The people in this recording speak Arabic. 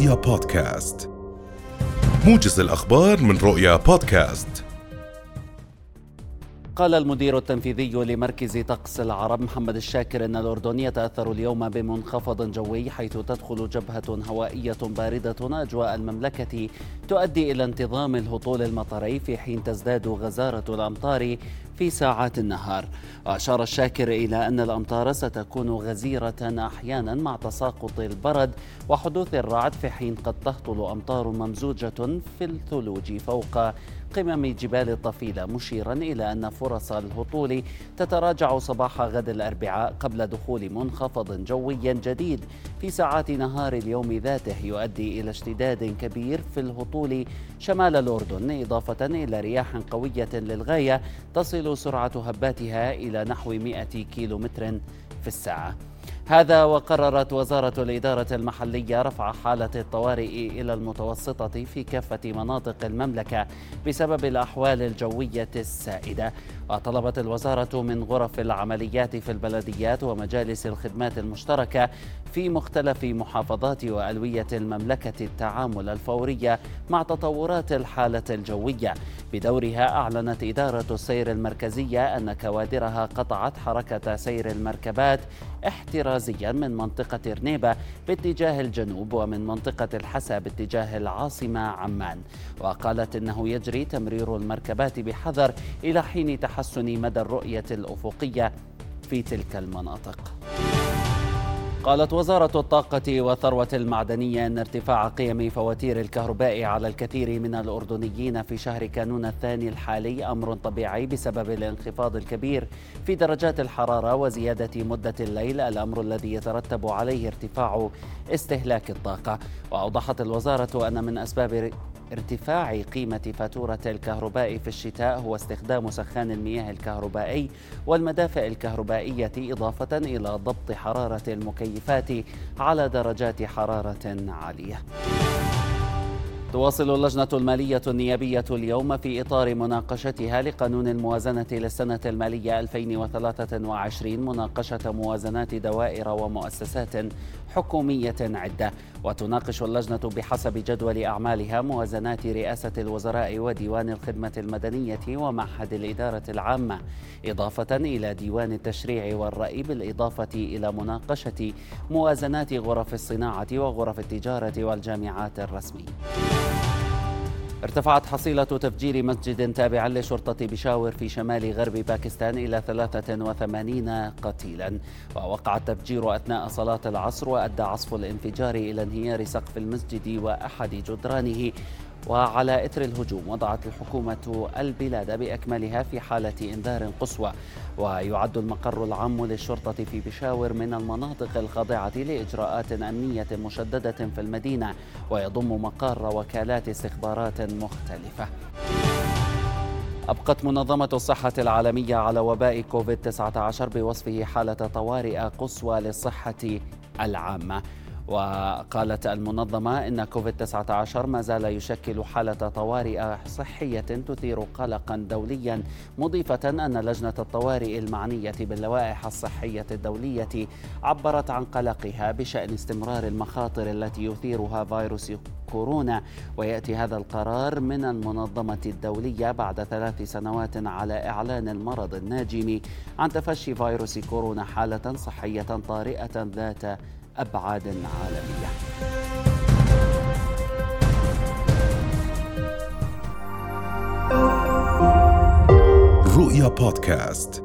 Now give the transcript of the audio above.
رؤيا بودكاست. موجز الأخبار من رؤيا بودكاست. قال المدير التنفيذي لمركز طقس العرب محمد الشاكر إن الاردن يتأثر اليوم بمنخفض جوي حيث تدخل جبهة هوائية باردة أجواء المملكة تؤدي إلى انتظام الهطول المطري في حين تزداد غزارة الأمطار في ساعات النهار. وأشار الشاكر إلى أن الأمطار ستكون غزيرة أحيانا مع تساقط البرد وحدوث الرعد في حين قد تهطل أمطار ممزوجة في الثلوج فوق قمم جبال الطفيلة مشيرا إلى أن فرص الهطول تتراجع صباح غد الأربعاء قبل دخول منخفض جوي جديد في ساعات نهار اليوم ذاته يؤدي إلى اشتداد كبير في الهطول شمال الأردن إضافة إلى رياح قوية للغاية تصل سرعة هباتها إلى نحو 100 كيلومتر في الساعة. هذا وقررت وزارة الإدارة المحلية رفع حالة الطوارئ إلى المتوسطة في كافة مناطق المملكة بسبب الأحوال الجوية السائدة. وطلبت الوزارة من غرف العمليات في البلديات ومجالس الخدمات المشتركة في مختلف محافظات وألوية المملكة التعامل الفوري مع تطورات الحالة الجوية. بدورها أعلنت إدارة السير المركزية أن كوادرها قطعت حركة سير المركبات احترازيا من منطقة رنيبة باتجاه الجنوب ومن منطقة الحسا باتجاه العاصمة عمان. وقالت إنه يجري تمرير المركبات بحذر إلى حين تحسن مدى الرؤية الأفقية في تلك المناطق. قالت وزارة الطاقة والثروة المعدنية أن ارتفاع قيم فواتير الكهرباء على الكثير من الأردنيين في شهر كانون الثاني الحالي أمر طبيعي بسبب الانخفاض الكبير في درجات الحرارة وزيادة مدة الليل الأمر الذي يترتب عليه ارتفاع استهلاك الطاقة. وأوضحت الوزارة أن من أسباب ارتفاع قيمة فاتورة الكهرباء في الشتاء هو استخدام سخان المياه الكهربائي والمدافئ الكهربائية إضافة إلى ضبط حرارة المكيفات على درجات حرارة عالية. تواصل اللجنة المالية النيابية اليوم في إطار مناقشتها لقانون الموازنة للسنة المالية 2023 مناقشة موازنات دوائر ومؤسسات حكومية عدة. وتناقش اللجنة بحسب جدول أعمالها موازنات رئاسة الوزراء وديوان الخدمة المدنية ومعهد الإدارة العامة إضافة إلى ديوان التشريع والرأي بالإضافة إلى مناقشة موازنات غرف الصناعة وغرف التجارة والجامعات الرسمية. ارتفعت حصيلة تفجير مسجد تابع لشرطة بشاور في شمال غرب باكستان إلى 83 قتيلا. ووقع التفجير أثناء صلاة العصر وأدى عصف الانفجار إلى انهيار سقف المسجد وأحد جدرانه. وعلى إثر الهجوم وضعت الحكومة البلاد بأكملها في حالة إنذار قصوى. ويعد المقر العام للشرطة في بشاور من المناطق الخاضعة لإجراءات أمنية مشددة في المدينة ويضم مقار وكالات استخبارات مختلفة. أبقت منظمة الصحة العالمية على وباء كوفيد 19 بوصفه حالة طوارئ قصوى للصحة العامة. وقالت المنظمة إن كوفيد 19 ما زال يشكل حالة طوارئ صحية تثير قلقا دوليا مضيفة أن لجنة الطوارئ المعنية باللوائح الصحية الدولية عبرت عن قلقها بشأن استمرار المخاطر التي يثيرها فيروس كورونا. ويأتي هذا القرار من المنظمة الدولية بعد ثلاث سنوات على إعلان المرض الناجم عن تفشي فيروس كورونا حالة صحية طارئة ذات أبعاد عالمية. رؤيا بودكاست.